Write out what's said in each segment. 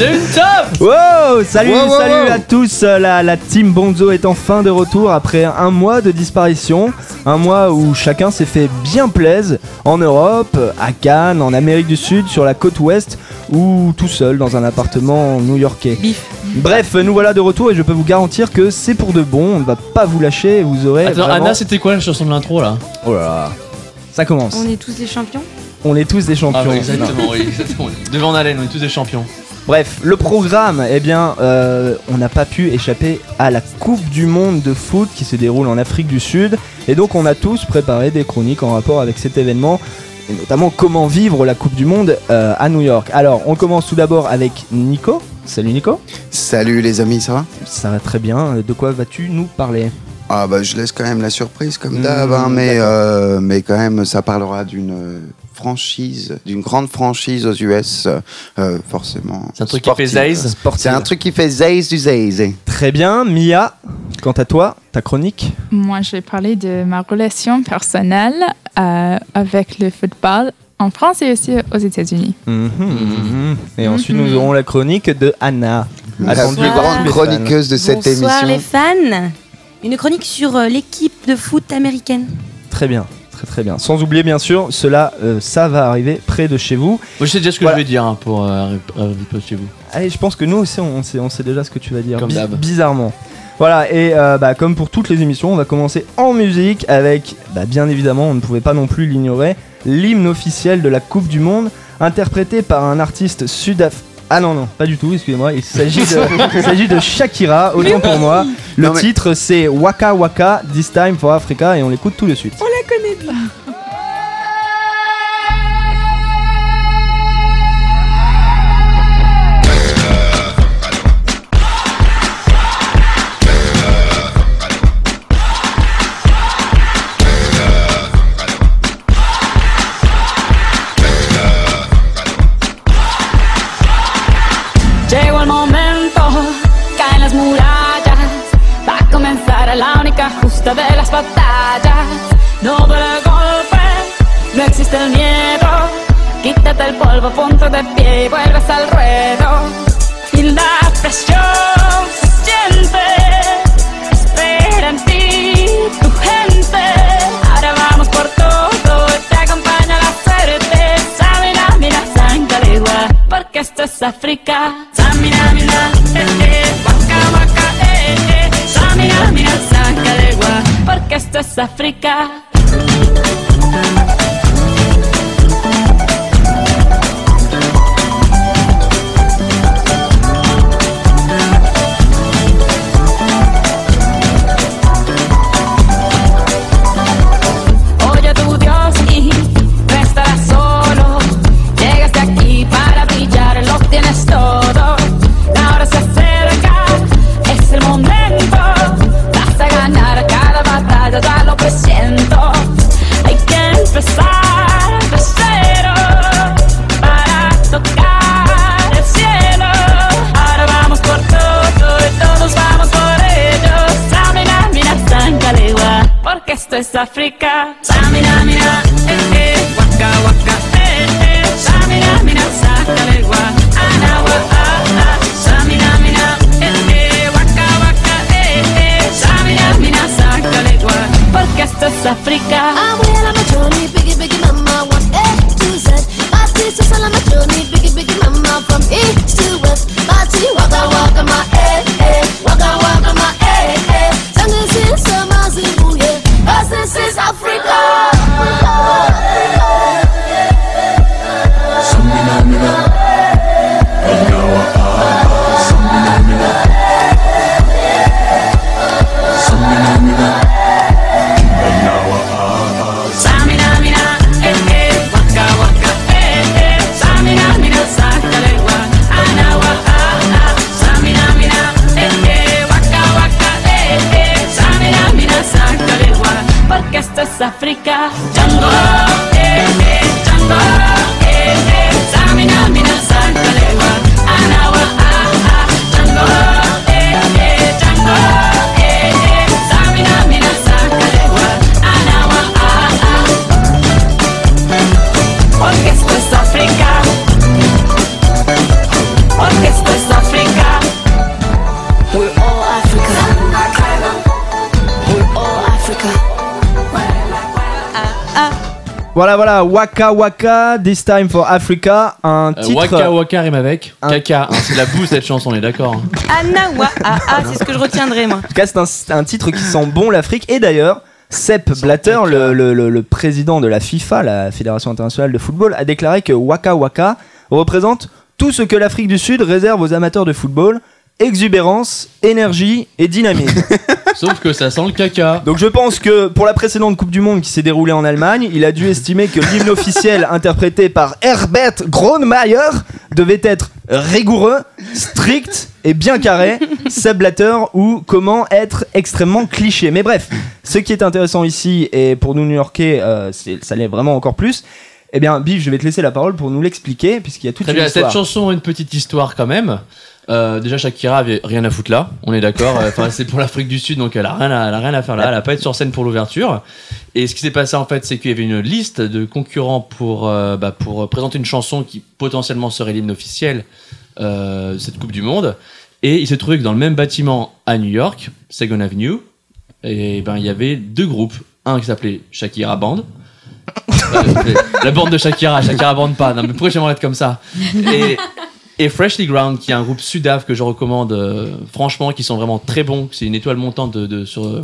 J'ai une top Wow Salut, Wow, wow, salut wow. à tous la, la team Bonzo est enfin de retour après un mois de disparition. Un mois où chacun s'est fait bien plaise en Europe, à Cannes, en Amérique du Sud, sur la côte ouest ou tout seul dans un appartement new-yorkais. Bif. Bref, nous voilà de retour et je peux vous garantir que c'est pour de bon, on ne va pas vous lâcher, vous aurez Attends, vraiment- Anna, c'était quoi la chanson de l'intro là? Oh là là. Ça commence. On est tous des champions? On est tous des champions. Ah, ouais, exactement, oui, exactement. Devant Haleine, on est tous des champions. Bref, le programme, eh bien, euh, on n'a pas pu échapper à la Coupe du Monde de foot qui se déroule en Afrique du Sud. Et donc, on a tous préparé des chroniques en rapport avec cet événement. Et notamment comment vivre la Coupe du Monde euh, à New York. Alors, on commence tout d'abord avec Nico. Salut Nico. Salut les amis, ça va? Ça va très bien. De quoi vas-tu nous parler? Ah bah je laisse quand même la surprise comme Mmh, d'hab, hein, mais, euh, quand même ça parlera d'une euh, franchise, d'une grande franchise aux US, euh, forcément. C'est un truc qui fait Sportif. C'est un truc qui fait zaïs du zaïs. Très bien. Mia, quant à toi, ta chronique Moi, je vais parler de ma relation personnelle euh, avec le football en France et aussi aux États-Unis. Mhm, mhm. Et Mhm. ensuite, nous aurons la chronique de Anna. La plus grande les chroniqueuse de cette Bonsoir les émission. fans. Une chronique sur euh, l'équipe de foot américaine. Très bien, très très bien. Sans oublier bien sûr, cela, euh, ça va arriver près de chez vous. Moi, je sais déjà ce que Voilà. je vais dire hein, pour euh, arriver près de chez vous. Allez, je pense que nous aussi, on sait, on sait déjà ce que tu vas dire. Comme Bi- d'hab. bizarrement. Voilà, et euh, bah, comme pour toutes les émissions, on va commencer en musique avec, bah, bien évidemment, on ne pouvait pas non plus l'ignorer, l'hymne officiel de la Coupe du Monde, interprété par un artiste sud-africain. Ah non, non, pas du tout, excusez-moi, il s'agit de, il s'agit de Shakira, autant pour moi. Le Non, mais- titre c'est Waka Waka, This Time for Africa, et on l'écoute tout de suite. Llegó el África. Voilà, voilà, Waka Waka, This Time for Africa, un Euh, titre. Waka Waka rime avec Un- Caca. hein, c'est la boue cette chanson, on est d'accord. hein. Anawa, ah, ah, c'est ce que je retiendrai moi. En tout cas, c'est un, titre qui sent bon l'Afrique. Et d'ailleurs, Sepp Blatter, caca. le, le- le- le président de la FIFA, la Fédération internationale de football, a déclaré que Waka Waka représente tout ce que l'Afrique du Sud réserve aux amateurs de football exubérance, énergie et dynamisme. Sauf que ça sent le caca. Donc je pense que pour la précédente Coupe du Monde qui s'est déroulée en Allemagne, il a dû estimer que l'hymne officiel interprété par Herbert Grönemeyer devait être rigoureux, strict et bien carré, sablateur ou comment être extrêmement cliché. Mais bref, ce qui est intéressant ici et pour nous New-Yorkais, euh, ça l'est vraiment encore plus. Eh bien, Biff, je vais te laisser la parole pour nous l'expliquer puisqu'il y a toute Très une bien, histoire. cette chanson a une petite histoire quand même. Euh, déjà, Shakira avait rien à foutre là, on est d'accord. Euh, c'est pour l'Afrique du Sud, donc elle a rien à, elle a rien à faire là. Elle a pas été sur scène pour l'ouverture. Et ce qui s'est passé en fait, c'est qu'il y avait une liste de concurrents pour euh, bah, présenter une chanson qui potentiellement serait l'hymne officiel de cette Coupe du Monde. Et il s'est trouvé que dans le même bâtiment à New York, Second Avenue, et ben il y avait deux groupes, un qui s'appelait Shakira Band. La bande de Shakira, Shakira Band pas. Non mais pourquoi j'aimerais être comme ça? Et Freshly Ground, qui est un groupe sudaf que je recommande euh, franchement, qui sont vraiment très bons. C'est une étoile montante de, de- sur euh,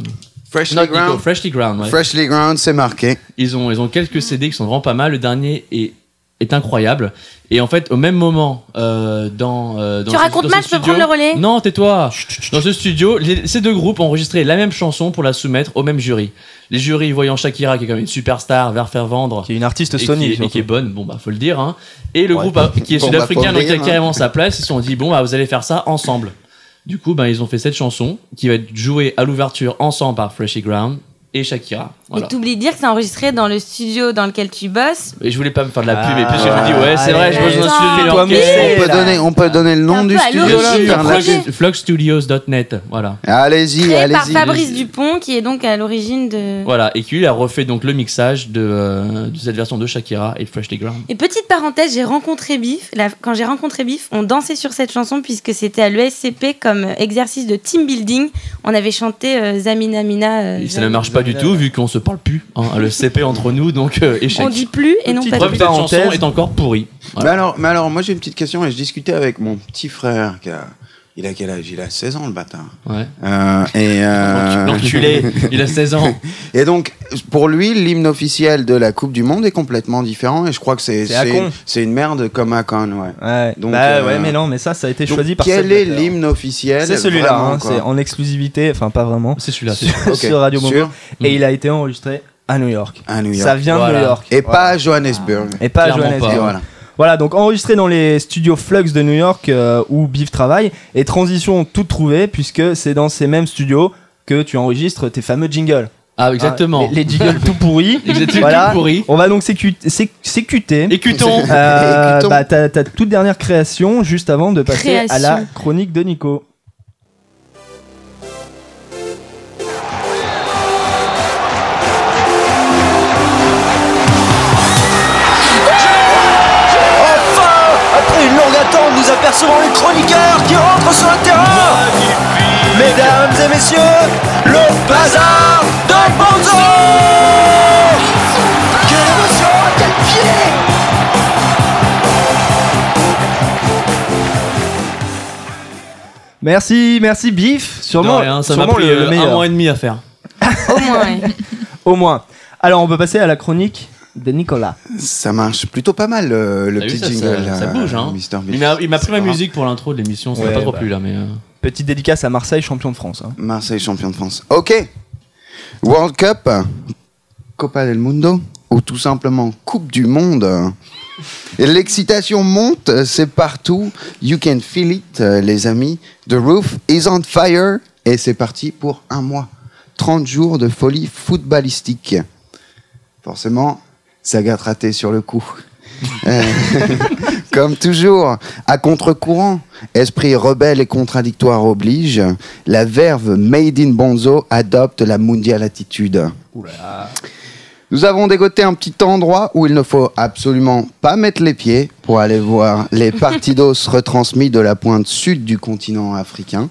Freshly Not Nico, Ground. Freshly Ground. ouais. Freshly Ground, c'est marqué. Ils ont ils ont quelques CD qui sont vraiment pas mal. Le dernier est est incroyable. Et en fait, au même moment, euh, dans, euh, dans Tu ce- racontes dans mal, je peux studio- prendre le relais Non, tais-toi. Dans ce studio, les- ces deux groupes ont enregistré la même chanson pour la soumettre au même jury. Les jurys voyant Shakira, qui est quand même une superstar, vers faire vendre Qui est une artiste et qui, Sony. est- et qui est bonne, bon bah faut le dire. Hein. Et le Ouais. groupe euh, qui est Bon, sud-africain, donc qui a hein. carrément sa place, ils se sont dit bon bah vous allez faire ça ensemble. Du coup, bah, ils ont fait cette chanson qui va être jouée à l'ouverture ensemble par Freshy Ground et Shakira. Voilà. Et t'oublies de dire que c'est enregistré dans le studio dans lequel tu bosses. Et je voulais pas me faire de la pub, Ah, et puis je me dis ouais, c'est vrai, je bosse dans Attends. studio. On peut, donner, on peut donner le nom du studio là. Flockstudios.net, voilà. Allez-y, Créé par allez-y. Fabrice Dupont, qui est donc à l'origine de. Voilà, et qui lui a refait donc le mixage de, euh, de cette version de Shakira et Freshly Ground. Et petite parenthèse, j'ai rencontré Biff. Quand j'ai rencontré Biff, on dansait sur cette chanson puisque c'était à l'ESCP comme exercice de team building. On avait chanté euh, Zamina Mina. euh, Et ça ne marche pas du tout vu qu'on se parle plus, hein, le CP entre nous, donc euh, échec. On dit plus et non Petite pas que cette chanson est encore pourrie. Mais Voilà. alors, mais alors, moi j'ai une petite question et je discutais avec mon petit frère qui a. Il a quel âge? Il a 16 ans le bâtard. Ouais. Euh, et, euh, L'enculé, il a 16 ans. et donc, pour lui, l'hymne officiel de la Coupe du Monde est complètement différent et je crois que c'est C'est une merde comme Akon, ouais. Ouais. Donc, bah euh, ouais, mais non, mais ça, ça a été Donc, choisi par quel est l'hymne officiel C'est celui-là, hein, c'est en exclusivité, enfin pas vraiment, C'est celui-là. c'est sur, sur Radio sûr Et il a été enregistré à New York. À New York. Ça vient Voilà. de New York. Et Voilà. pas à Johannesburg. Et pas à Johannesburg. pas. Voilà. Voilà, donc enregistré dans les studios Flux de New York euh, où Biff travaille, et transition toute trouvée, puisque c'est dans ces mêmes studios que tu enregistres tes fameux jingles. Ah, exactement. Ah, les, les jingles tout pourris. Exactement, Voilà. tout pourri. On va donc s'écuter. Écutons. Euh, bah, ta, ta toute dernière création juste avant de passer à la chronique de Nico. Attente, nous apercevons le chroniqueur qui rentre sur le terrain. Mesdames et messieurs, le bazar de Bonzo Quelle émotion, quel pied Merci, merci Biff. Sûrement, rien, ça sûrement pris le, le euh, un meilleur. mois et demi à faire. Au moins. Au moins. Alors, on peut passer à la chronique de Nicolas. Ça marche plutôt pas mal le, le T'as vu, petit ça, jingle. ça- ça euh, bouge, hein. Mr. Beast. Il m'a il m'a pris C'est ma musique pour l'intro de l'émission, ça pas trop bah. plu là, mais. euh, Petite dédicace à Marseille, champion de France. hein. Marseille champion de France. Ok. World Cup, Copa del Mundo, ou tout simplement Coupe du Monde. Et L'excitation monte, c'est partout. You can feel it, euh, les amis. The roof is on fire. Et c'est parti pour un mois. 30 jours de folie footballistique. Forcément, Sagat raté sur le coup. Euh, Comme toujours, à contre-courant, esprit rebelle et contradictoire oblige, la verve Made in Bonzo adopte la mondial attitude. Nous avons dégoté un petit endroit où il ne faut absolument pas mettre les pieds pour aller voir les partidos retransmis de la pointe sud du continent africain.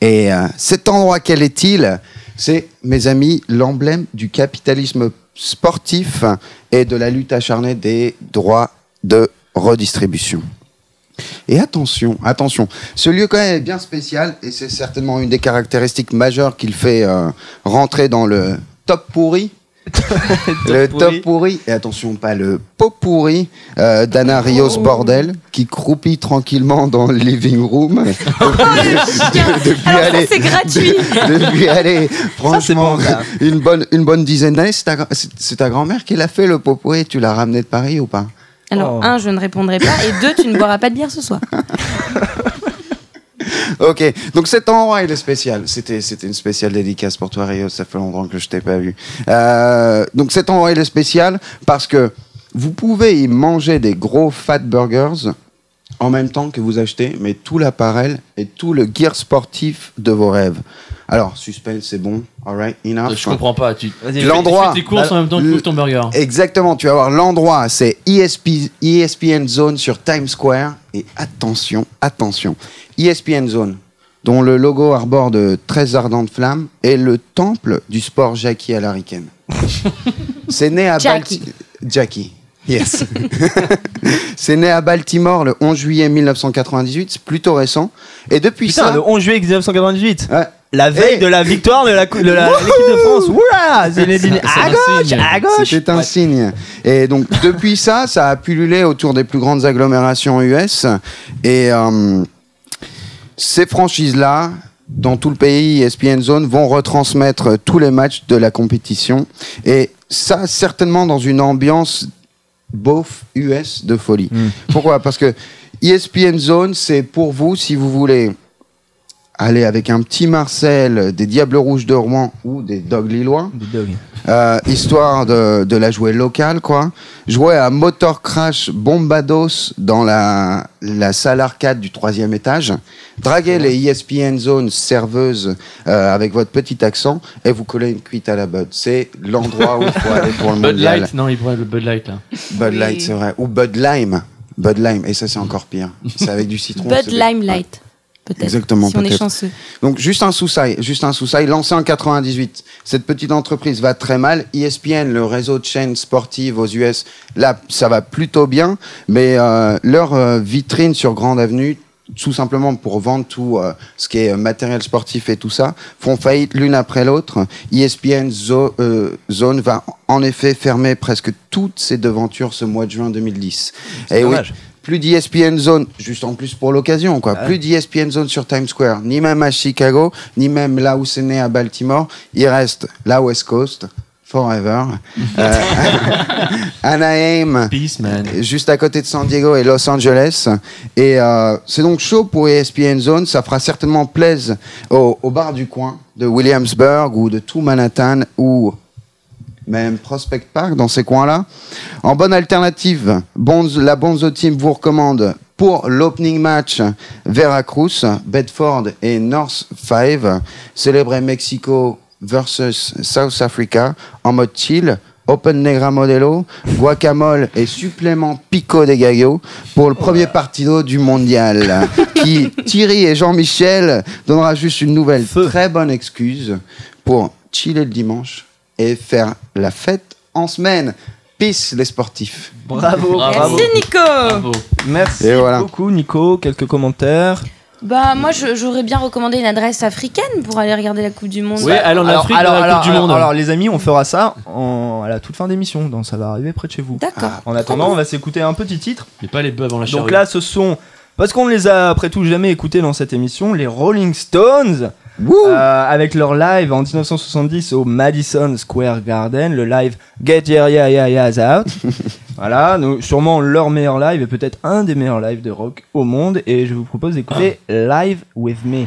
Et euh, cet endroit, quel est-il? C'est, mes amis, l'emblème du capitalisme sportif et de la lutte acharnée des droits de redistribution. Et attention, attention, ce lieu quand même est bien spécial et c'est certainement une des caractéristiques majeures qu'il fait euh, rentrer dans le top pourri. le top pourri, et attention, pas le pot pourri euh, d'Anna Rios Bordel qui croupit tranquillement dans le living room. depuis, depuis Alors ça, aller- c'est gratuit. depuis aller, franchement, bon, une, bonne, une bonne dizaine d'années. C'est ta, c'est ta grand-mère qui l'a fait le pot pourri. Tu l'as ramené de Paris ou pas? Alors, Oh. un, je ne répondrai pas. Et deux, tu ne boiras pas de bière ce soir. Ok, donc cet endroit il est spécial. C'était une spéciale dédicace pour toi Rio, ça fait longtemps que je t'ai pas vu. Euh, donc cet endroit il est spécial parce que vous pouvez y manger des gros fat burgers en même temps que vous achetez, mais tout l'appareil et tout le gear sportif de vos rêves. Alors suspense c'est bon, alright, enough. Je comprends pas. Tu, Vas-y, tu fais- tes courses en même temps que tu ton burger. Exactement, tu vas voir l'endroit, c'est ESP, ESPN Zone sur Times Square. Et attention, attention, ESPN Zone, dont le logo arbore de très ardentes flammes, est le temple du sport Jackie à l'Ariken. c'est né à Jackie. Balti- Jackie. Yes. c'est né à Baltimore le 11 juillet 1998, c'est plutôt récent. Et depuis Putain, ça. le 11 juillet 1998. Ouais. La veille Hey. de la victoire de la de l'équipe de France. Oula Zinedine C'est un à gauche, signe. à gauche. C'était un signe. Et donc, depuis ça, ça a pullulé autour des plus grandes agglomérations US. Et euh, ces franchises-là, dans tout le pays, ESPN Zone, vont retransmettre tous les matchs de la compétition. Et ça, certainement dans une ambiance bof US de folie. Mm. Pourquoi? Parce que ESPN Zone, c'est pour vous, si vous voulez aller avec un petit Marcel des Diables Rouges de Rouen ou des Dogs Lillois, euh, histoire de, de la jouer locale, quoi. Jouer à Motor Crash Bombados dans la, la salle arcade du troisième étage. Draguer les ESPN Zone serveuses euh, avec votre petit accent et vous coller une cuite à la Bud. C'est l'endroit où il faut aller pour le Bud mondial. Light Non, il pourrait le Bud Light là. Bud Oui. Light, c'est vrai. Ou Bud Lime. Bud Lime. Et ça, c'est encore pire. C'est avec du citron. Bud Lime Light. Peut-être. Exactement, Si on est chanceux. Donc juste un sous-sail, juste un sous-sail lancé en 98. Cette petite entreprise va très mal. ESPN, le réseau de chaînes sportives aux US, là ça va plutôt bien, mais euh, leur euh, vitrine sur Grande Avenue, tout simplement pour vendre tout euh, ce qui est euh, matériel sportif et tout ça, font faillite l'une après l'autre. ESPN Zo- euh, Zone va en effet fermer presque toutes ses devantures ce mois de juin 2010. Et oui, dommage. Plus d'ESPN Zone, juste en plus pour l'occasion, quoi. Plus d'ESPN Zone sur Times Square, ni même à Chicago, ni même là où c'est né à Baltimore. Il reste la West Coast, forever. Euh, Anaheim, Peace, man. juste à côté de San Diego et Los Angeles. Et euh, c'est donc chaud pour ESPN Zone. Ça fera certainement plaisir au, au bar du coin de Williamsburg ou de tout Manhattan ou même Prospect Park dans ces coins-là. En bonne alternative, la Bonzo Team vous recommande pour l'opening match Veracruz, Bedford et North 5, célébrer Mexico versus South Africa en mode chill. Open Negra Modelo, guacamole et supplément pico des gallos pour le premier partido du mondial. qui, Thierry et Jean-Michel, donnera juste une nouvelle très bonne excuse pour chiller le dimanche et faire la fête en semaine. Peace les sportifs. Bravo, Bravo. Merci Nico. Bravo. Merci Et voilà. beaucoup, Nico. Quelques commentaires. Bah moi j'aurais bien recommandé une adresse africaine pour aller regarder la Coupe du Monde. Ouais, allez en Afrique dans la Coupe du Monde. alors, les amis, on fera ça en- à la toute fin d'émission. Donc, ça va arriver près de chez vous. D'accord. En attendant, on va s'écouter un petit titre. Mais pas les bœufs avant la charrue. Donc là, ce sont. Parce qu'on ne les a après tout jamais écoutés dans cette émission, les Rolling Stones, euh, avec leur live en 1970 au Madison Square Garden, le live Get Your Yeah Yeah Yeahs Out. voilà, donc, sûrement leur meilleur live et peut-être un des meilleurs lives de rock au monde. Et je vous propose d'écouter Live With Me.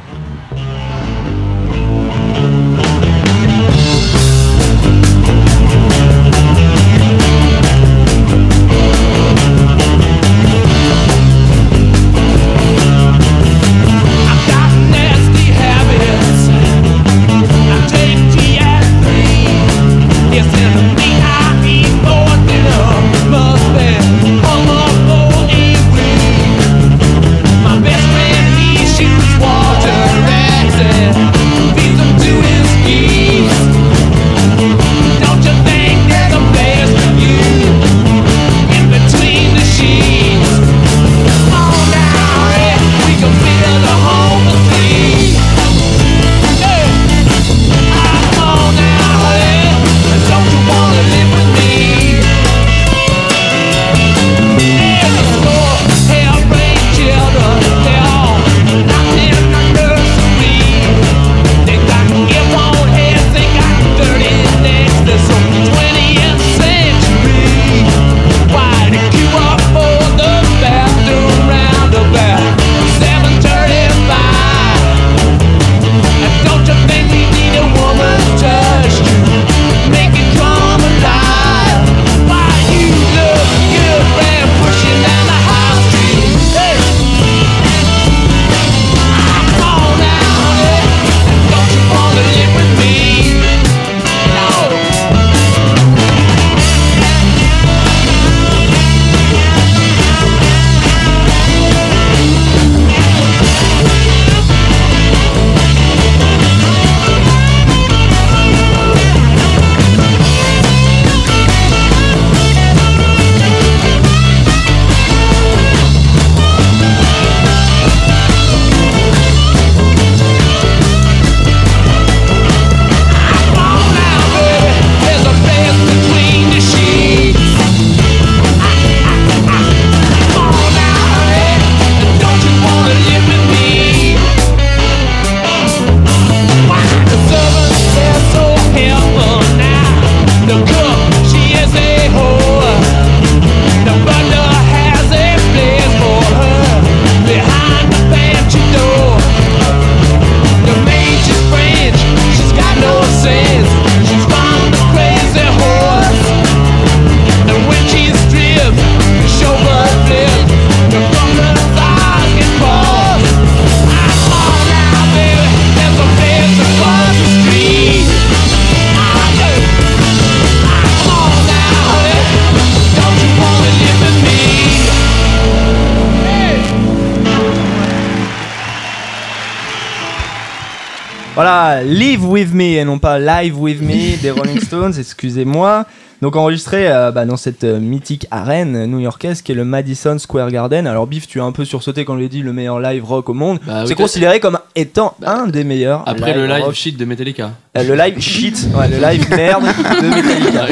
Live With Me et non pas Live With Me des Rolling Stones, excusez-moi. Donc enregistré euh, bah, dans cette euh, mythique arène new-yorkaise qui est le Madison Square Garden. Alors Biff, tu as un peu sursauté quand je l'ai dit le meilleur live rock au monde. Bah oui, C'est considéré comme étant un des meilleurs. Après le live rock. shit de Metallica. Euh, le live shit, ouais, le live merde de Metallica.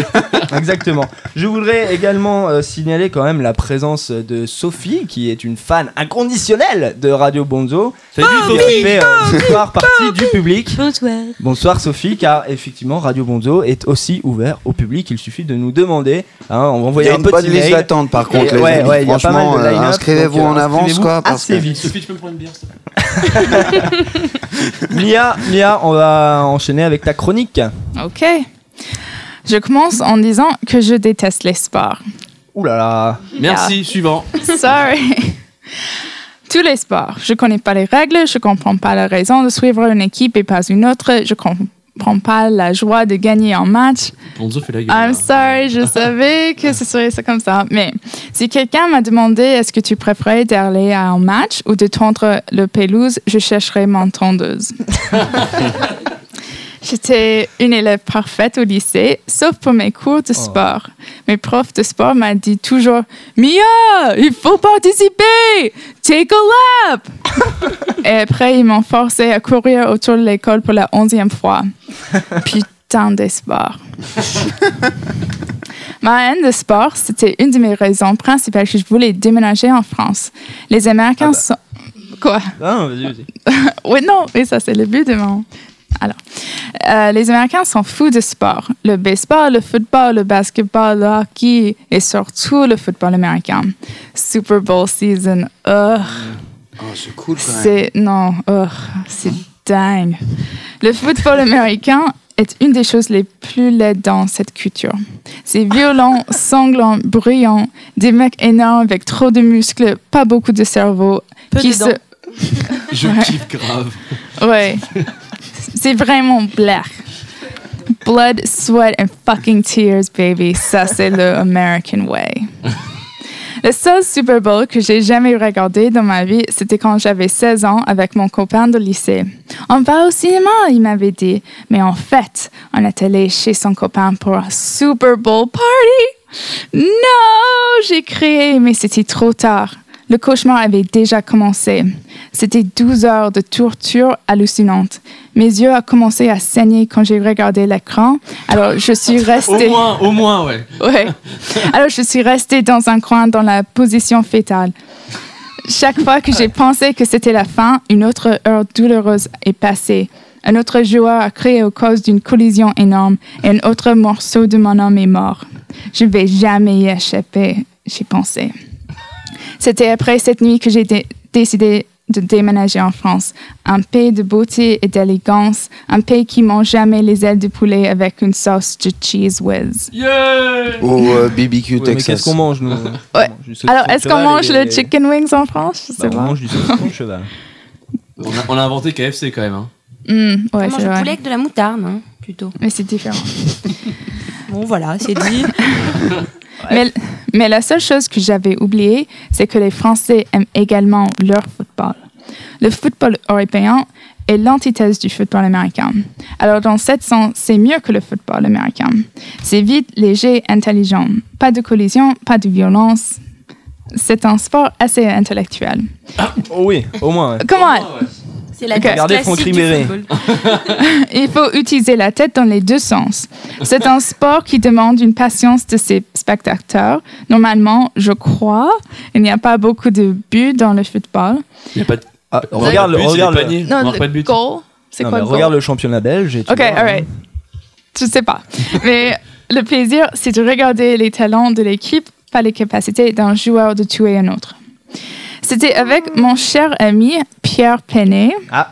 Exactement. Je voudrais également euh, signaler quand même la présence de Sophie, qui est une fan inconditionnelle de Radio Bonzo. Salut, qui a fait euh, ce soir partie du public. Bonsoir. Bonsoir Sophie, car effectivement Radio Bonzo est aussi ouvert au public. Il suffit de nous demander. hein, on va Il envoyer un petit mail. d'attente par contre, Et les ouais, amis. ouais, Franchement, euh, inscrivez-vous donc, en euh, avance, quoi, parce assez que- vite. Sophie, tu peux me prendre une bière Mia, Mia, on va enchaîner avec ta chronique. OK. Je commence en disant que je déteste les sports. Ouh là là. Merci, suivant. Sorry. Tous les sports. Je connais pas les règles, je comprends pas la raison de suivre une équipe et pas une autre, je comprends pas la joie de gagner un match. Fait la gueule. I'm sorry, je savais que ce serait ça comme ça. Mais si quelqu'un m'a demandé est-ce que tu préférais d'aller à un match ou de tendre le pelouse, je chercherais mon tondeuse. J'étais une élève parfaite au lycée, sauf pour mes cours de sport. Mes profs de sport m'ont dit toujours Mia, il faut participer, take a lap. Et après, ils m'ont forcé à courir autour de l'école pour la onzième fois. Putain de sport. Ma haine de sport, c'était une de mes raisons principales que je voulais déménager en France. Les Américains sont... Quoi? Ah, vas-y, vas-y. Oui, non, oui, ça, c'est le but de mon... Alors, euh, les Américains sont fous de sport. Le baseball, le football, le basketball, le hockey et surtout le football américain. Super Bowl season, ugh. Oh, c'est cool quand même. C'est non, oh, c'est dingue. Le football américain est une des choses les plus laides dans cette culture. C'est violent, sanglant, bruyant, des mecs énormes avec trop de muscles, pas beaucoup de cerveau, Peu qui de dents. Je kiffe grave. Ouais. C'est vraiment black. Blood, sweat and fucking tears, baby. Ça, c'est le American way. Le seul Super Bowl que j'ai jamais regardé dans ma vie, c'était quand j'avais 16 ans avec mon copain de lycée. On va au cinéma, il m'avait dit. Mais en fait, on est allé chez son copain pour un Super Bowl party. Non, j'ai crié, mais c'était trop tard. Le cauchemar avait déjà commencé. C'était 12 heures de torture hallucinante. Mes yeux ont commencé à saigner quand j'ai regardé l'écran. Alors, je suis Au restée. moins, au moins, ouais. Ouais. Alors, je suis restée dans un coin dans la position fétale. Chaque fois que j'ai pensé que c'était la fin, une autre heure douloureuse est passée. Un autre joueur a crié à cause d'une collision énorme et un autre morceau de mon âme est mort. Je ne vais jamais y échapper, j'ai pensé. C'était après cette nuit que j'ai dé- décidé de déménager en France. Un pays de beauté et d'élégance, un pays qui mange jamais les ailes de poulet avec une sauce de cheese whiz. Yeah Au euh, BBQ Ouais, mais Texas. qu'est-ce qu'on mange, nous? Ouais. On mange Alors, est-ce qu'on mange et- le chicken wings en France? Je Bah, on mange du saucisson de cheval. on a, on a inventé KFC quand même. Hein. Hmm, ouais, On mange du poulet avec de la moutarde, hein, plutôt. Mais c'est différent. Bon, voilà, c'est dit. mais, mais la seule chose que j'avais oubliée, c'est que les Français aiment également leur football. Le football européen est l'antithèse du football américain. Alors, dans ce sens, c'est mieux que le football américain. C'est vite, léger, intelligent. Pas de collision, pas de violence. C'est un sport assez intellectuel. Oh oui, au moins. ouais. C'est la Regardez classique Franck du Ribéry. football. Il faut utiliser la tête dans les deux sens. C'est un sport qui demande une patience de ses spectateurs. Normalement, je crois, il n'y a pas beaucoup de buts dans le football. Il n'y a pas de. Ah, on regarde, le- but, regarde, le-. Non, on marque le pas de but. goal, c'est Non, quoi mais le goal? regarde le championnat belge. Et tu Ok, vois, hein. alright. Je sais pas. Mais le plaisir, c'est de regarder les talents de l'équipe, pas les capacités d'un joueur de tuer un autre. C'était avec mon cher ami Pierre Penet, Ah,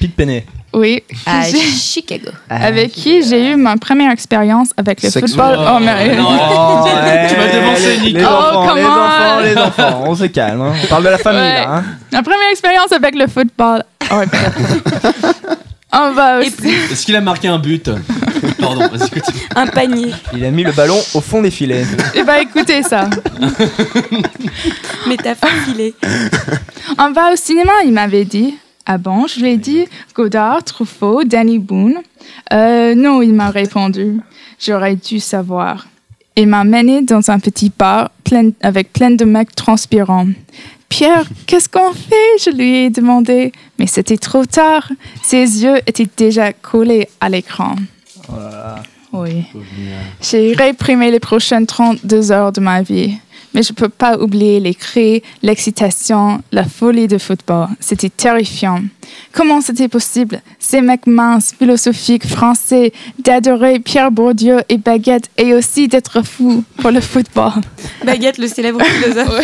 Pete Penny. oui, À j'ai- Chicago. avec qui j'ai eu ma première expérience avec le football. Oh, Oh, mais- non, Oh, Tu m'as devancé, les, Nico. les Oh, enfants, les come on. enfants, les enfants. On se calme. hein. On parle de la famille, Ouais. là. hein. Ma première expérience avec le football. Oh, On va aussi. Est-ce qu'il a marqué un but Pardon, vas-y, continue. Un panier. Il a mis le ballon au fond des filets. Eh ben, écoutez ça. Métaphore filée. On va au cinéma, il m'avait dit. Ah bon, je lui ai dit Godard, Truffaut, Danny Boone. Euh, non, il m'a répondu. J'aurais dû savoir. Il m'a mené dans un petit bar plein, avec plein de mecs transpirants. Pierre, qu'est-ce qu'on fait? Je lui ai demandé. Mais c'était trop tard. Ses yeux étaient déjà collés à l'écran. Oui. J'ai réprimé les prochaines 32 heures de ma vie. Mais je ne peux pas oublier les cris, l'excitation, la folie de football. C'était terrifiant. Comment c'était possible, ces mecs minces, philosophiques, français, d'adorer Pierre Bourdieu et Baguette et aussi d'être fous pour le football Baguette, le célèbre philosophe.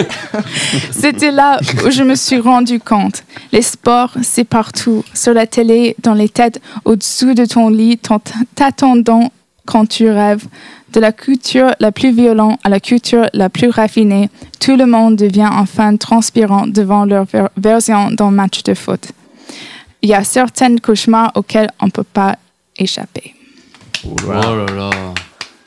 C'était là où je me suis rendu compte. Les sports, c'est partout. Sur la télé, dans les têtes, au-dessous de ton lit, t'en- t'attendant quand tu rêves. De la culture la plus violente à la culture la plus raffinée, tout le monde devient enfin transpirant devant leur ver- version d'un match de foot. Il y a certains cauchemars auxquels on ne peut pas échapper. Oh là là.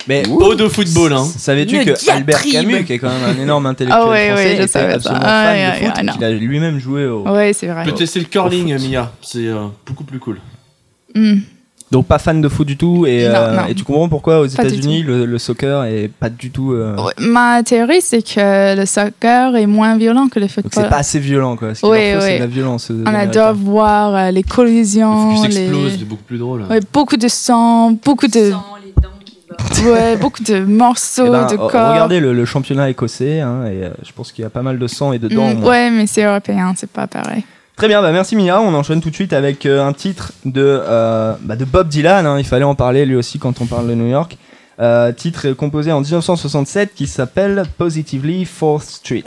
Mais Beau de football, hein. savais-tu que Albert. Camus, qui est quand même un énorme intellectuel Ah ouais, français, ouais, je était savais ça. absolument Ah, fan ouais, de ouais, foot, ouais, non. qu'il a lui-même joué au... Oui, c'est vrai. Je peux tester le curling, Mia. C'est euh, beaucoup plus cool. Hmm. Donc pas fan de foot du tout et, Non, euh, non. et tu comprends pourquoi aux États-Unis le, le soccer est pas du tout euh, Ouais, Ma théorie, c'est que le soccer est moins violent que le donc football. c'est pas assez violent quoi. Ce Oui, leur faut, c'est oui. de la violence. aux On Américains. adore voir euh, les Le collisions, les... explose, c'est beaucoup plus drôle. Ouais, beaucoup de sang, beaucoup de, ouais, beaucoup de morceaux Eh ben, de corps. regardez le, le championnat écossais hein, et euh, je pense qu'il y a pas mal de sang et de dents. Mm, moins. ouais, mais c'est européen, c'est pas pareil. Très bien, bah merci Mia. On enchaîne tout de suite avec euh, un titre de, euh, bah, de Bob Dylan. hein. Il fallait en parler lui aussi quand on parle de New York. Euh, titre composé en 1967 qui s'appelle Positively 4th Street.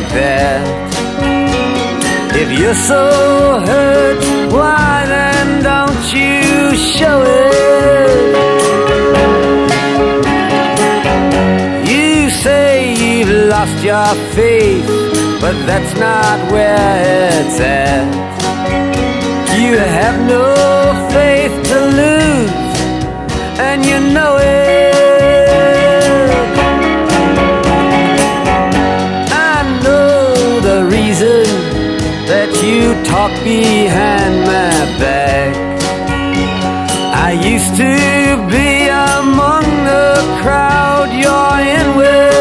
That. If you're so hurt, why then don't you show it? You say you've lost your faith, but that's not where it's at. You have no faith to lose, and you know it. You talk behind my back. I used to be among the crowd you're in with.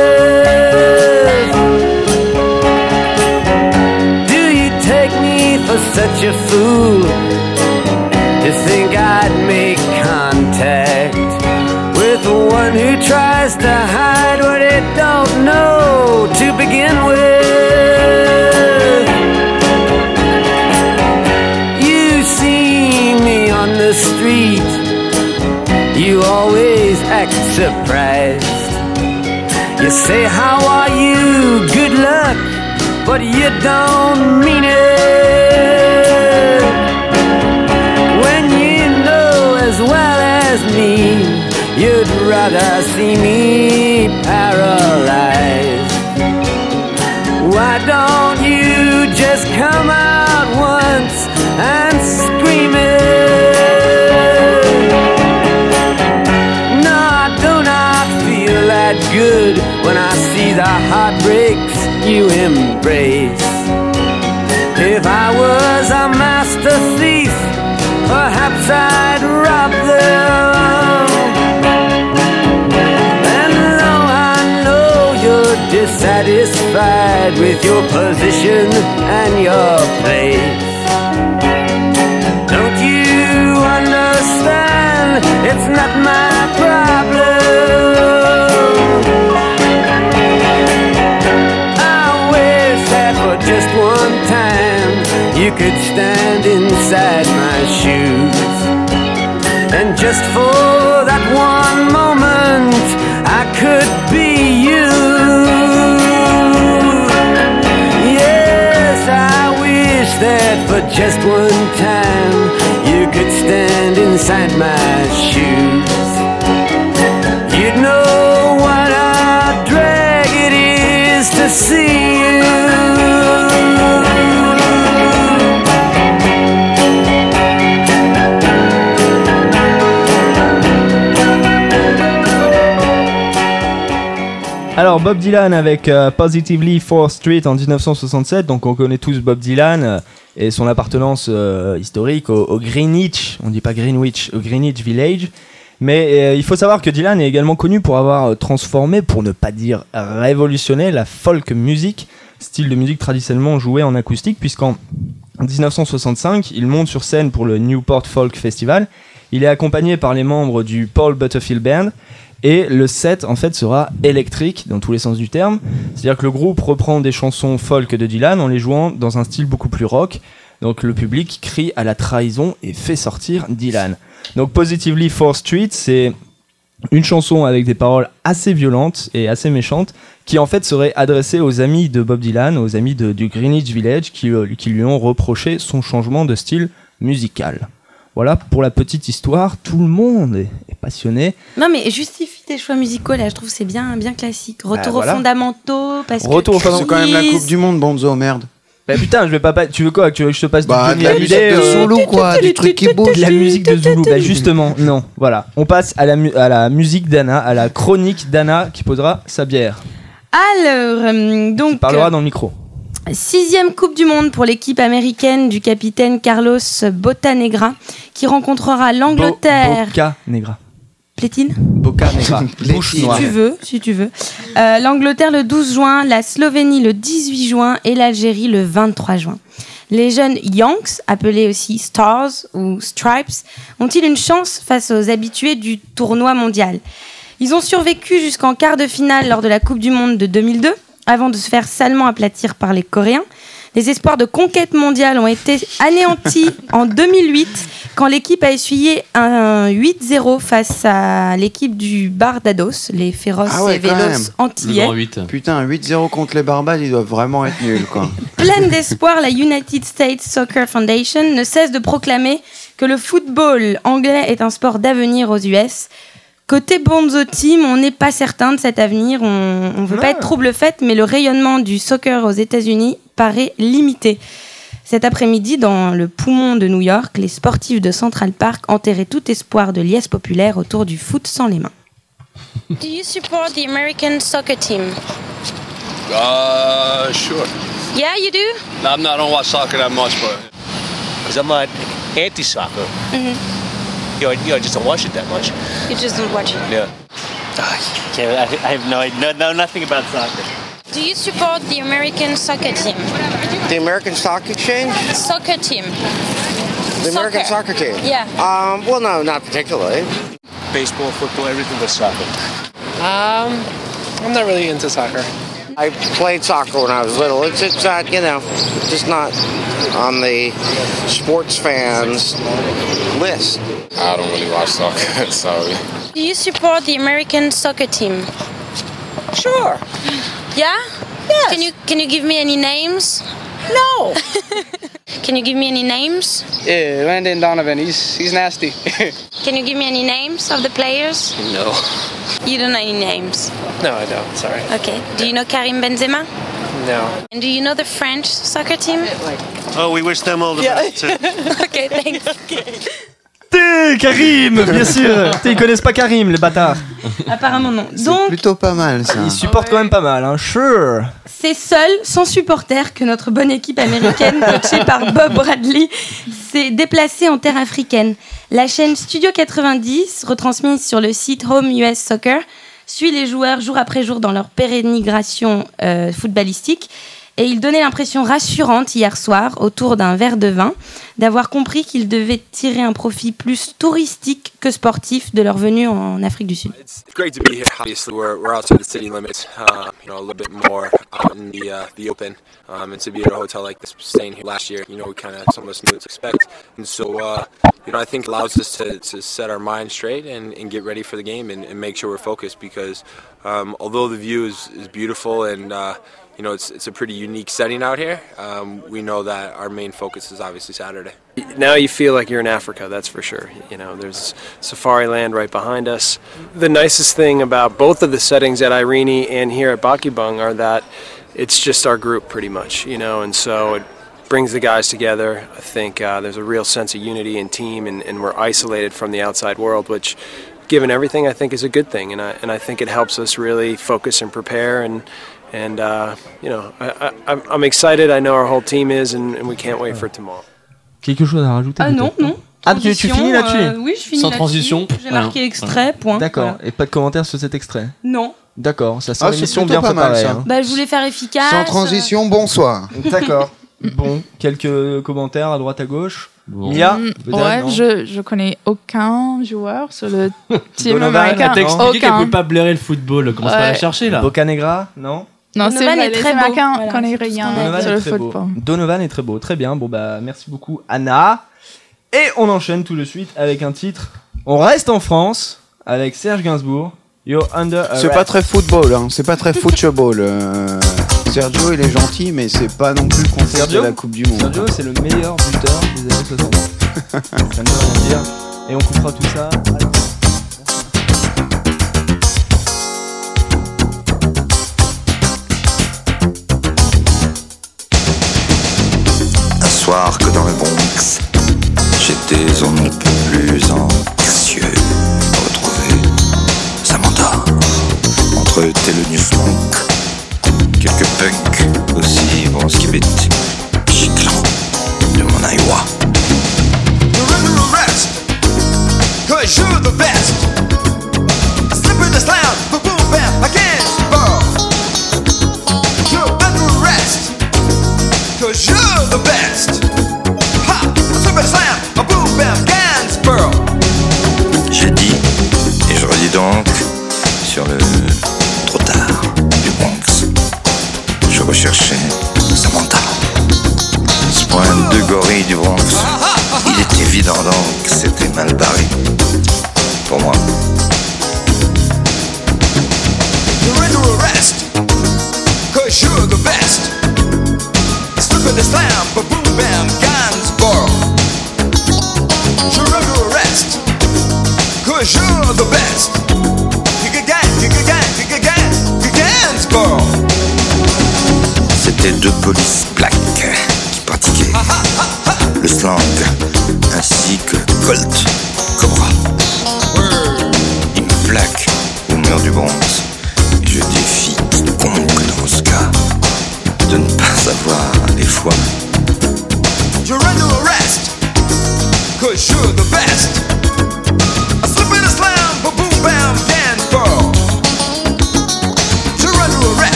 Do you take me for such a fool say, How are you? Good luck, but you don't mean it. When you know as well as me, you'd rather see me paralyzed. Why don't you just come out once good when I see the heartbreaks you embrace. If I was a master thief, perhaps I'd rob them. And though I know you're dissatisfied with your position and your place, don't you understand? It's not my could stand inside my shoes. And just for that one moment, I could be you. Yes, I wish that for just one time you could stand inside my Alors Bob Dylan avec euh, Positively 4th Street en 1967, donc on connaît tous Bob Dylan euh, et son appartenance euh, historique au, Greenwich, on dit pas Greenwich, au Greenwich Village. Mais il faut savoir que Dylan est également connu pour avoir transformé, pour ne pas dire révolutionné, la folk music, style de musique traditionnellement joué en acoustique, puisqu'en 1965, il monte sur scène pour le Newport Folk Festival. Il est accompagné par les membres du Paul Butterfield Band. Et le set en fait sera électrique dans tous les sens du terme. C'est-à-dire que le groupe reprend des chansons folk de Dylan en les jouant dans un style beaucoup plus rock. Donc le public crie à la trahison et fait sortir Dylan. Donc Positively 4th Street, c'est une chanson avec des paroles assez violentes et assez méchantes qui en fait serait adressée aux amis de Bob Dylan, aux amis du Greenwich Village euh, qui lui ont reproché son changement de style musical. Voilà pour la petite histoire, tout le monde est, est passionné. Non, mais justifie tes choix musicaux là, je trouve que c'est bien, bien classique. Retour Bah, voilà. aux fondamentaux, parce Retour aux que. fondamentaux. C'est quand même la. Coupe du Monde, Bonzo, merde. Bah putain, je vais pas, pas- tu veux quoi Tu veux que je te passe Bah, du de la musique de euh, Zulu, quoi, du truc qui bouge. de la musique de Zulu. Bah justement, non. Voilà. On passe à la, mu- à la musique d'Anna, à la chronique d'Anna qui posera sa bière. Alors, euh, Qui donc. parlera dans le micro. Sixième Coupe du Monde pour l'équipe américaine du capitaine Carlos Botanegra, qui rencontrera l'Angleterre. Boca Negra. Plétine Boca Negra. Bouche Si tu veux, si tu veux. Euh, L'Angleterre le 12 juin, la Slovénie le 18 juin et l'Algérie le 23 juin. Les jeunes Yanks, appelés aussi Stars ou Stripes, ont-ils une chance face aux habitués du tournoi mondial? Ils ont survécu jusqu'en quart de finale lors de la Coupe du Monde de 2002, avant de se faire salement aplatir par les Coréens. Les espoirs de conquête mondiale ont été anéantis en 2008 quand l'équipe a essuyé un 8-0 face à l'équipe du Barbados, les féroces Ah ouais, et quand même. vélos antillais. Le grand 8. Putain, 8-0 contre les Barbades, ils doivent vraiment être nuls, quoi. Pleine d'espoir, la United States Soccer Foundation ne cesse de proclamer que le football anglais est un sport d'avenir aux US. Côté Bonzo Team, on n'est pas certain de cet avenir. On ne veut pas être trouble fait, mais le rayonnement du soccer aux États-Unis paraît limité. Cet après-midi, dans le poumon de New York, les sportifs de Central Park enterraient tout espoir de liesse populaire autour du foot sans les mains. Do you support the American soccer team? Uh, sure. Yeah, you do? I'm not, I don't watch soccer that much, but. Because I'm not anti-soccer. You know, I, you know, I just don't watch it that much. You just don't watch it. Yeah. can't, I, I have no, idea- no, no, nothing about soccer. Do you support the American soccer team? The American Stock Exchange? Soccer team. The American Soccer Team? Yeah. Um, well, no, not particularly. Baseball, football, everything but soccer. Um, I'm not really into soccer. I played soccer when I was little. It's, it's not, you know, just not on the sports fans list. I don't really watch soccer, sorry. Do you support the American soccer team? Sure. Yeah? Yes. Can you can you give me any names? No. can you give me any names? Yeah, Landon Donovan, he's he's nasty. Can you give me any names of the players? no. You don't know any names. No, I don't. Sorry. Okay. Do you know Karim Benzema? No. And do you know the French soccer team? Oh, we wish them all the best. too. okay, thanks. Karim, bien sûr. T'es, ils connaissent pas Karim, les bâtards. Apparemment non. C'est Donc plutôt pas mal, ça. Ils supportent quand même pas mal, hein. Sure. C'est seul, sans supporter, que notre bonne équipe américaine, coachée par Bob Bradley, s'est déplacée en terre africaine. La chaîne Studio 90, retransmise sur le site Home US Soccer, suit les joueurs jour après jour dans leur pérénigration euh, footballistique. Et il donnait l'impression rassurante hier soir, autour d'un verre de vin, d'avoir compris qu'ils devaient tirer un profit plus touristique que sportif de leur venue en Afrique du Sud. You know, I think allows us to, set our mind straight and, get ready for the game and, and make sure we're focused because um, although the view is, is beautiful and uh, you know, it's, it's a pretty unique setting out here. Um, we know that our main focus is obviously Saturday. Now you feel like you're in Africa, that's for sure. You know, there's safari land right behind us. The nicest thing about both of the settings at Irene and here at Bakibung are that it's just our group pretty much, you know, and so it brings the guys together. I think uh, there's a real sense of unity and team, and, and we're isolated from the outside world, which, given everything, I think is a good thing, and I, and I think it helps us really focus and prepare and. And uh, you know, I, I, I'm- I'm excited. I know our whole team is, and, and we can't wait for tomorrow. Quelque chose à rajouter Ah non, non. Ah, tu, tu Transition, finis là-dessus euh, oui, je finis Sans transition. J'ai marqué Voilà. extrait, point. D'accord. Voilà. Et pas de commentaires sur cet extrait Non. D'accord, ça sent Ah, émission bien pas mal, préparée. ça. hein. Bah, je voulais faire efficace. Sans transition, bonsoir. D'accord. Bon, quelques commentaires à droite à gauche. Mia, Mm, peut-être, ouais, non je, je connais aucun joueur sur le team Donovan, américain. T'as expliqué qu'elle pouvait pas blairer le football. Commence pas à la Ouais. chercher là. Bocanegra, non Non, c'est Donovan vrai, est très beau. Voilà, tout ce rien qu'on a. Donovan sur est le très beau. football. Donovan est très beau, très bien. Bon bah merci beaucoup Anna. Et on enchaîne tout de suite avec un titre. On reste en France avec Serge Gainsbourg. You're under C'est pas très football, hein. c'est pas très football. euh. Sergio, il est gentil, mais c'est pas non plus le contexte Sergio de la Coupe du Monde. Sergio, c'est le meilleur buteur des années 60. ça ne veut rien dire. Et on coupera tout ça. à la que dans le Bronx, j'étais on ne peut plus anxieux de retrouver Samantha entre Thelonious Monk, quelques punks aussi bon skibit, giclant de mon Iowa. The best.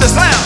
The slam,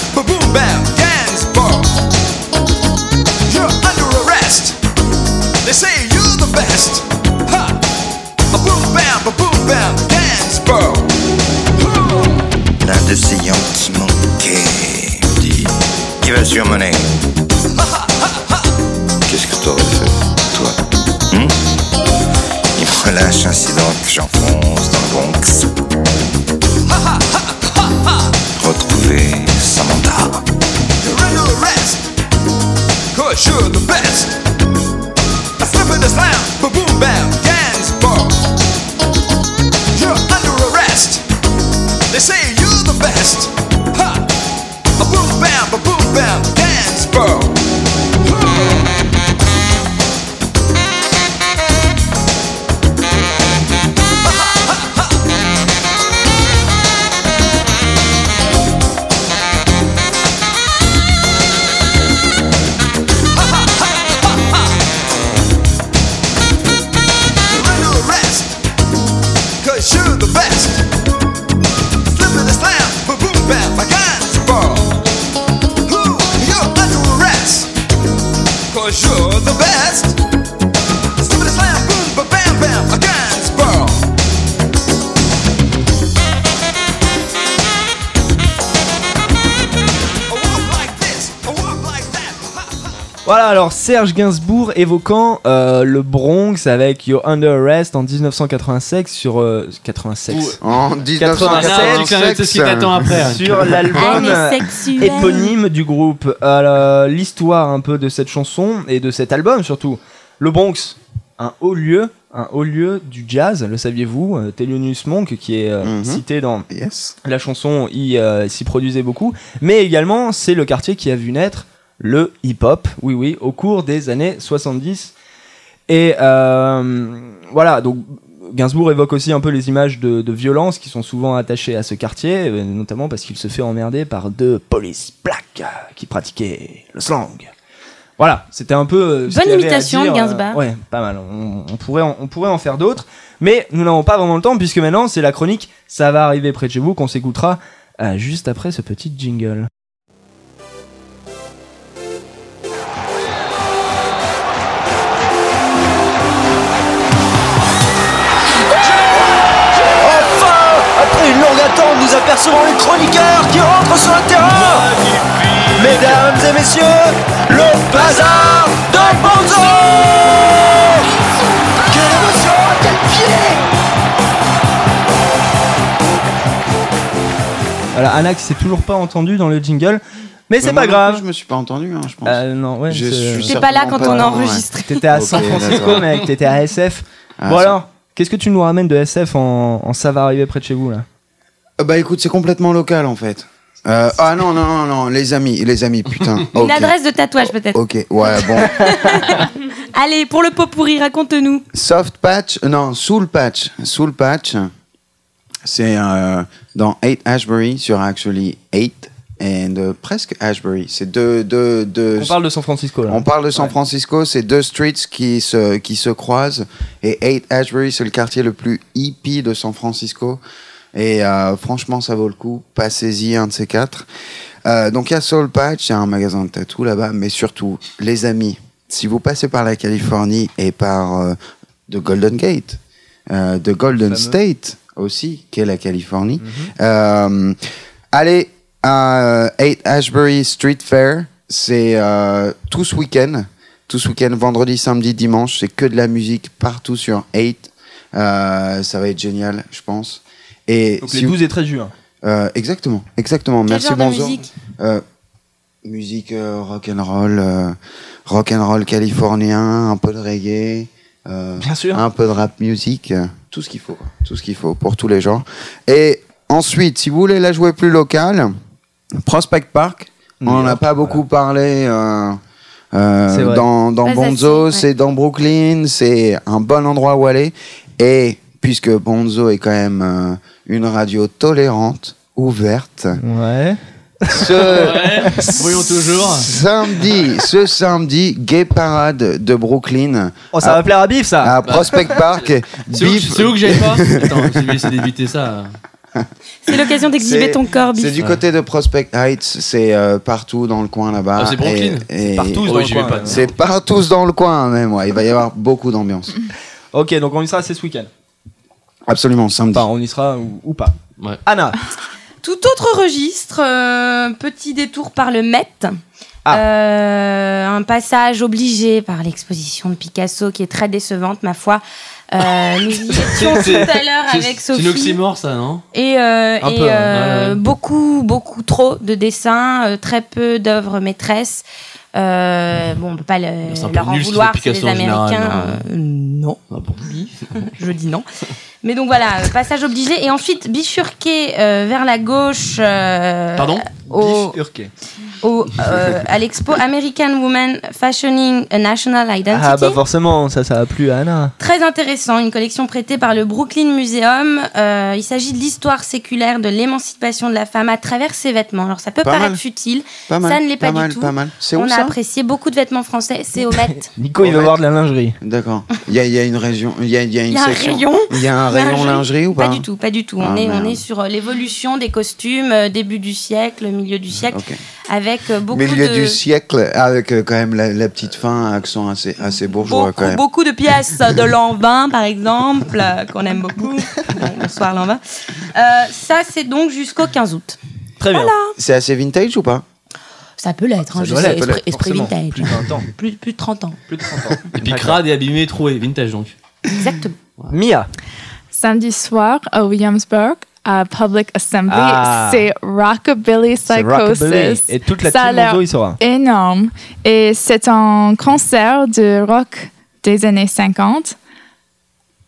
Serge Gainsbourg évoquant euh, le Bronx avec You're Under Arrest en 1986 sur. euh, 86 En 87, c'est ce qui t'attend après, hein. Sur l'album Elle est euh, éponyme du groupe. Euh, L'histoire un peu de cette chanson et de cet album surtout. Le Bronx, un haut lieu, un haut lieu du jazz, le saviez-vous euh, Thelonious Monk qui est euh, Mhm. cité dans Yes. la chanson, y, euh, s'y produisait beaucoup. Mais également, c'est le quartier qui a vu naître le hip-hop, oui oui, au cours des années 70. Et euh, voilà, donc Gainsbourg évoque aussi un peu les images de, de violence qui sont souvent attachées à ce quartier, euh, notamment parce qu'il se fait emmerder par deux police black euh, qui pratiquaient le slang. Voilà, c'était un peu. euh, ce Bonne imitation de Gainsbourg. ouais, pas mal. On, on pourrait en, on pourrait en faire d'autres, mais nous n'avons pas vraiment le temps puisque maintenant c'est la chronique Ça va arriver près de chez vous qu'on s'écoutera euh, juste après ce petit jingle. Apercevons les chroniqueurs qui rentrent sur le terrain Mesdames et messieurs, le bazar de Bonzo Quelle émotion Quel pied Voilà, Anna qui s'est toujours pas entendu dans le jingle, mais c'est moi pas grave. Je me suis pas entendu, hein, je pense. Euh, non, ouais, Je c'est- suis T'es pas là quand on pas- enregistre. T'étais à San Francisco, mec, t'étais à SF. Ah, bon alors, qu'est-ce que tu nous ramènes de SF en, en ça va arriver près de chez vous là? Euh, Bah écoute, c'est complètement local en fait. Euh, ah non, non, non, non, les amis, les amis, putain. Une adresse de tatouage peut-être. Ok, ouais, bon. Allez, pour le pot pourri, raconte-nous. Soft patch, non, soul patch. Soul patch, c'est euh, dans 8 Ashbury sur actually 8 et presque Ashbury. C'est deux, deux, deux. On parle de San Francisco là. On parle de San Francisco, c'est deux streets qui se, qui se croisent. Et 8 Ashbury, c'est le quartier le plus hippie de San Francisco. Et euh, franchement, ça vaut le coup. Passez-y, un de ces quatre. Euh, donc, il y a Soul Patch, c'est un magasin de tatou là-bas. Mais surtout, les amis, si vous passez par la Californie et par euh, The Golden Gate, euh, The Golden. State aussi, qui est la Californie, euh, allez à euh, 8 Ashbury Street Fair. C'est tout ce week-end. Tout ce week-end, vendredi, samedi, dimanche. C'est que de la musique partout sur 8. Euh, ça va être génial, je pense. Et Donc si les vous- 12 et 13 juin. euh, exactement, exactement. Quel Merci genre de Bonzo. musique Euh, musique euh, rock and roll, euh, rock and roll californien, un peu de reggae, euh, Bien sûr. un peu de rap music, euh, tout ce qu'il faut, tout ce qu'il faut pour tous les genres. Et ensuite, si vous voulez la jouer plus locale, Prospect Park. On n'en a pas beaucoup parlé. euh, euh, dans, dans Bonzo, ouais. c'est dans Brooklyn, c'est un bon endroit où aller. Et puisque Bonzo est quand même euh, une radio tolérante, ouverte, Ouais. ce Voyons toujours. samedi, ce samedi, Gay Parade de Brooklyn. Oh, ça à, va plaire à Bif ça à Prospect Park. C'est où, c'est que j'aille pas Attends, je vais essayer d'éviter ça. C'est l'occasion d'exhiber C'est- ton corps, C'est Biff. du côté de Prospect Heights, c'est euh, partout dans le coin là-bas. Ah, c'est Brooklyn. Et- et- Partout Oh, dans le coin. C'est partout dans le coin même, ouais. Il va y avoir beaucoup d'ambiance. Ok, donc on y sera c'est ce week-end. Absolument, samedi. Enfin, on y sera ou, ou pas. Ouais. Anna. Tout autre registre, euh, petit détour par le Met. Ah. Euh, un passage obligé par l'exposition de Picasso qui est très décevante, ma foi. Euh, nous y étions tout à l'heure avec C'est une Sophie. oxymore, ça, non? Et, euh, Un et, peu, euh, beaucoup, beaucoup trop de dessins, très peu d'œuvres maîtresses. Euh, bon, on peut pas le- leur en vouloir, c'est les général, Américains. non. Euh, non, Ah bon. je dis non. Mais donc voilà, euh, passage obligé. Et ensuite, bifurquer euh, vers la gauche. euh, Pardon au, euh, à l'expo American Woman Fashioning a National Identity. Ah bah forcément, ça, ça a plu à Anna. Très intéressant, une collection prêtée par le Brooklyn Museum. Euh, il s'agit de l'histoire séculaire de l'émancipation de la femme à travers ses vêtements. Alors ça peut Pas paraître mal. futile, Pas mal, ça ne l'est pas, pas mal, du tout. pas mal. Où On a ça apprécié beaucoup de vêtements français, c'est au Met. Nico, il veut Ouais. voir de la lingerie. D'accord. Il y a, il y a une région, il y a, il y a une y a un section. rayon. Il y a un rayon lingerie ou pas Pas du tout, pas du tout. On, Ah, est, on est sur euh, l'évolution des costumes, euh, début du siècle, milieu du siècle. Avec euh, beaucoup Milieu de du siècle, avec quand même la, la petite fin, accent assez, assez bourgeois quand même. beaucoup de pièces de Lanvin, par exemple, qu'on aime beaucoup. Bon, bonsoir Lanvin. Euh, ça, c'est donc jusqu'au 15 août. Très bien. C'est assez vintage ou pas? Ça peut l'être, hein, je sais, esprit, vintage. Plus de 20 ans. Plus, plus de 30 ans. Plus de 30 ans. Et puis crade et abîmé, troué, vintage donc. Exactement. Mia. Samedi soir à Williamsburg, à Public Assembly, Ah. c'est Rockabilly C'est Psychosis. Rockabilly. Et toute la Ça a y sera. Énorme. Et c'est un concert de rock des années 50.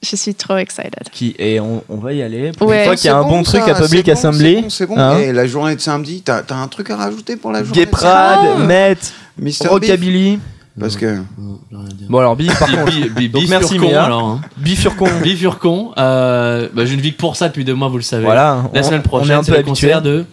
Je suis trop excited. Qui, et on, on va y aller. Pour Ouais. une fois qu'il y a un bon, truc ça, à Public bon, Assembly. C'est bon, c'est bon. Hein Et la journée de samedi, t'as as un truc à rajouter pour la journée Gay de Pride, Met, Mr. Rockabilly. Parce que. Bon alors Biff par contre. Bi- bi- merci bifurcon, Mia. alors. Hein. Bifurcon. Bifurcon. Euh, bah, je ne vis que pour ça depuis deux mois, vous le savez. Voilà, La on- semaine prochaine, c'est le concert de.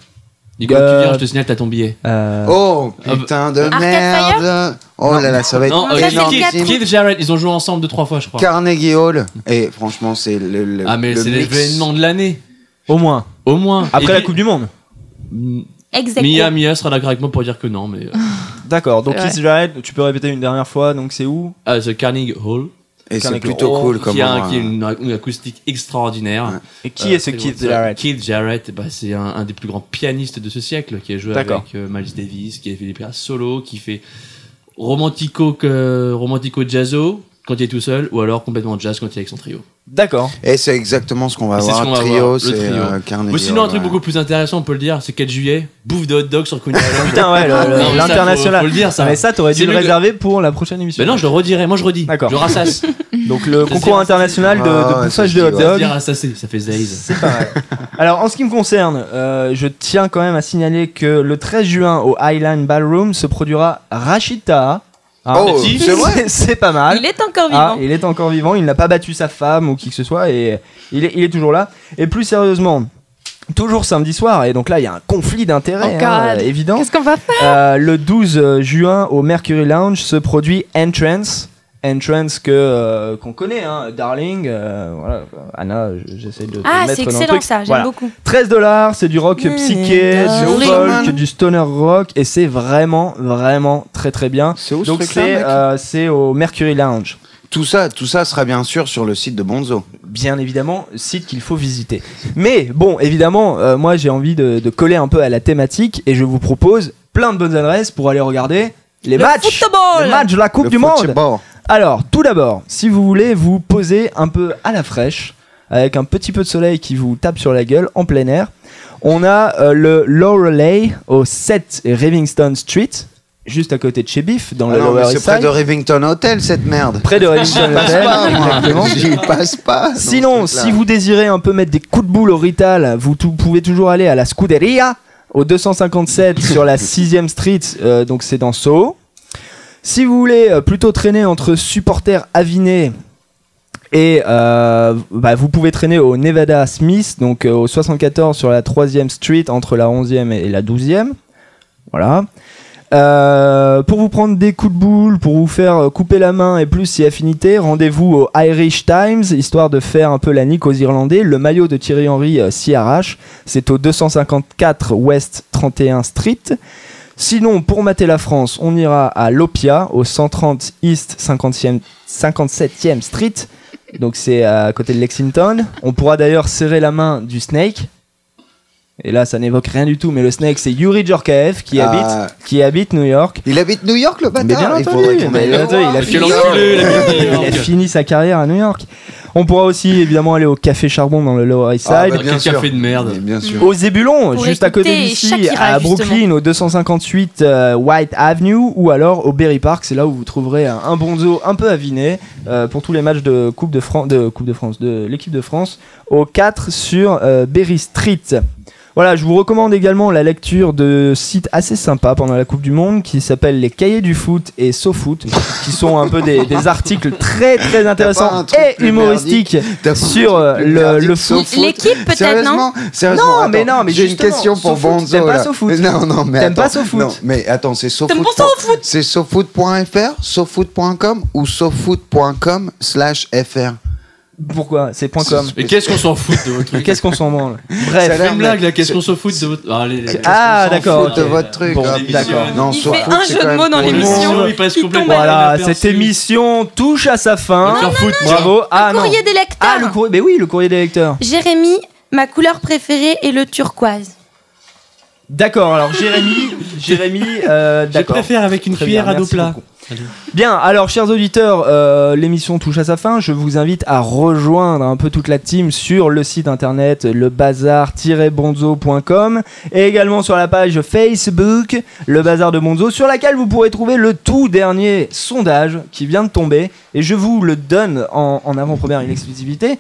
Nico, tu Euh, viens, je te signale, t'as ton billet. Euh, Oh Ah, putain de Arcade merde Oh là là, ça va être Non, Keith-. Keith Jarrett, ils ont joué ensemble deux, trois fois, je crois. Carnegie Hall. Et franchement, c'est le, le- Ah, mais le c'est l'événement de l'année. Au moins. Au moins. Après Et la puis- Coupe du Monde. Exactement. Mia, Mia sera d'accord avec moi pour dire que non, mais. euh, D'accord. Donc Jarrett, tu peux répéter une dernière fois. Donc c'est où? Ah, The Carnegie Hall. Et c'est plutôt Hall, cool comme qui a, endroit. qui a une, une acoustique extraordinaire. Ouais. Et qui est ce Keith bon. Jarrett? Keith Jarrett, bah, c'est un, un des plus grands pianistes de ce siècle qui a joué avec euh, Miles Davis, qui a fait des pièces solo, qui fait romantico, que, romantico jazzo quand il est tout seul, ou alors complètement jazz quand il est avec son trio. D'accord. Et c'est exactement ce qu'on va Et c'est voir. ce qu'on va trio, voir, le c'est trio. euh, Carnegie Ou sinon, un truc ouais. beaucoup plus intéressant, on peut le dire, c'est 4 juillet, bouffe de hot dog sur Coney Island. Putain ouais, ça, l'international. Faut, faut le dire, ça. Ah, mais ça, t'aurais dû C'est le réserver pour la prochaine émission. Mais non, je le redirai, moi je redis. D'accord. Je rassasse. Donc le concours international de, de Ah, ouais, bouffage ça, de hot dog. dire rassasser, ça fait zaïse. C'est pas mal. Alors en ce qui me concerne, euh, je tiens quand même à signaler que le 13 juin au Highland Ballroom se produira Rachid Taha. Ah, Oh, c'est vrai C'est pas mal. Il est encore Ah, vivant. il est encore vivant, il n'a pas battu sa femme ou qui que ce soit et il est, il est toujours là. Et plus sérieusement, toujours samedi soir, et donc là il y a un conflit d'intérêts Oh hein, évident. Qu'est-ce qu'on va faire? Euh, le 12 juin au Mercury Lounge se produit Entrance. Entrance que euh, qu'on connaît, hein, Darling. euh, voilà, Anna, j'essaie de. te Ah, mettre c'est dans le excellent ça, j'aime Voilà. beaucoup. 13 dollars, c'est du rock Mmh, psyché, du folk, du stoner rock, et c'est vraiment, vraiment très très bien. C'est où Donc c'est euh, c'est au Mercury Lounge. Tout ça, tout ça sera bien sûr sur le site de Bonzo. Bien évidemment, site qu'il faut visiter. Mais bon, évidemment, euh, moi j'ai envie de, de coller un peu à la thématique et je vous propose plein de bonnes adresses pour aller regarder les Le matchs, football. les matchs de la Coupe Le du Monde. Alors, tout d'abord, si vous voulez vous poser un peu à la fraîche, avec un petit peu de soleil qui vous tape sur la gueule en plein air, on a euh, le Loreley au 7 Rivingstone Street, juste à côté de chez Biff, dans Ah le non, mais Lower c'est East près Side. de Rivington Hotel cette merde. Près de Rivington passe Hotel, pas, moi. exactement. J'y passe pas. Sinon, si vous désirez un peu mettre des coups de boule au Rital, vous pouvez toujours aller à la Scuderia au 257 sur la 6ème Street, euh, donc c'est dans Soho. Si vous voulez euh, plutôt traîner entre supporters avinés et euh, bah, vous pouvez traîner au Nevada Smith, donc euh, au 74 sur la 3ème Street entre la 11e et la 12e. Voilà. Pour vous prendre des coups de boule, pour vous faire couper la main et plus si affinité, rendez-vous au Irish Times, histoire de faire un peu la nique aux Irlandais. Le maillot de Thierry Henry s'y arrache. C'est au 254 West 31 Street. Sinon, pour mater la France, on ira à l'Opia, au 130 East 50e 57e Street. Donc c'est à côté de Lexington. On pourra d'ailleurs serrer la main du Snake. Et là, ça n'évoque rien du tout, mais le Snake, c'est Yuri Djorkaeff qui Ah. habite, qui habite New York. Il habite New York, le bâtard. bien Il entendu, mais bien il a il fini sa carrière à New York. On pourra aussi évidemment aller au Café Charbon dans le Lower East Side. Ah, bah, bien sûr. café de merde. Bien sûr. Au Zébulon, Pour juste à côté d'ici, à Brooklyn, justement. au 258 euh, White Avenue, ou alors au Berry Park, c'est là où vous trouverez un, un bonzo un peu aviné euh, pour tous les matchs de Coupe de, Fran- de, coupe de France, de l'équipe de France, au 4 sur euh, Berry Street. Voilà, je vous recommande également la lecture de sites assez sympas pendant la Coupe du Monde qui s'appellent les Cahiers du foot et SoFoot, qui sont un peu des, des articles très très intéressants et humoristiques sur euh, le, foot. L'équipe, peut-être, Sérieusement, sérieusement, Non, attends, mais non, mais j'ai une question pour Bonzo. t'aimes pas là. SoFoot Non, non, mais T'aimes attends. pas SoFoot Non, mais attends, c'est SoFoot. T'aimes pas SoFoot C'est SoFoot.fr, SoFoot.com ou SoFoot.com slash fr Pourquoi C'est point .com. Mais qu'est-ce qu'on s'en fout de votre Mais truc Qu'est-ce qu'on s'en branle Bref. l'air, Une blague là, qu'est-ce qu'on s'en fout de votre. Ah, Ah, d'accord. fout de votre truc. Bon, d'accord. Non, Il fait fout, un c'est jeu de mots dans l'émission. il passe complètement Voilà, cette émission touche à sa fin. On s'en fout. Bravo. Ah non. Courrier des lecteurs. Ah, le courrier. Mais oui, le courrier des lecteurs. Jérémy, ma couleur préférée est le turquoise. D'accord. Alors, Jérémy, Jérémy, euh, Je d'accord. préfère avec une Très cuillère bien, à dos merci plat. beaucoup. Bien, alors chers auditeurs, euh, l'émission touche à sa fin. Je vous invite à rejoindre un peu toute la team sur le site internet lebazar-bonzo.com et également sur la page Facebook Le Bazar de Bonzo sur laquelle vous pourrez trouver le tout dernier sondage qui vient de tomber et je vous le donne en, en avant-première une exclusivité.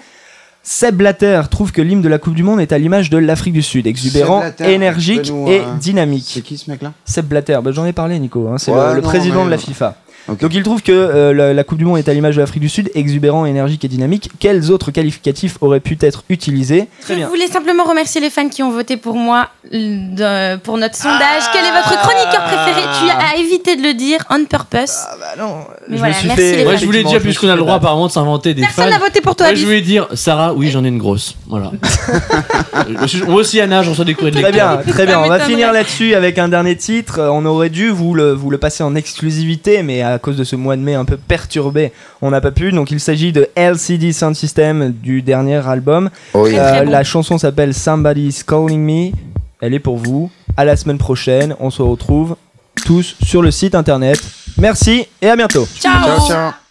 Seb Blatter trouve que l'hymne de la Coupe du Monde est à l'image de l'Afrique du Sud, exubérant, Blatter, énergique et euh, dynamique. C'est qui ce mec-là? Seb Blatter, bah, j'en ai parlé Nico, hein, c'est Ouais, le, président mais- de la FIFA. Donc il trouve que euh, la, la Coupe du Monde est à l'image de l'Afrique du Sud, exubérant, énergique et dynamique. Quels autres qualificatifs auraient pu être utilisés? Très Je voulais simplement remercier les fans qui ont voté pour moi de- pour notre sondage. Quel est votre chroniqueur préféré Tu as évité de le dire on purpose. Ah bah non. Mais je voilà, me suis merci fait- les Moi, fans. je voulais dire, puisqu'on suis a le droit apparemment de s'inventer des Personne fans. n'a voté pour toi, Moi, je voulais dire, Sarah, oui, j'en ai une grosse. Voilà. Suis- Moi aussi, Anna, j'en reçois des courriers de Très bien, très bien. Ça On va finir là-dessus avec un dernier titre. Euh, On aurait dû vous le, vous le passer en exclusivité, mais à cause de ce mois de mai un peu perturbé, on n'a pas pu. Donc il s'agit de LCD Sound System du dernier album. Oh, yeah. Euh. La chanson s'appelle Somebody's Calling Me. Elle est pour vous. À la semaine prochaine. On se retrouve tous sur le site internet. Merci et à bientôt. Ciao. Ciao, ciao.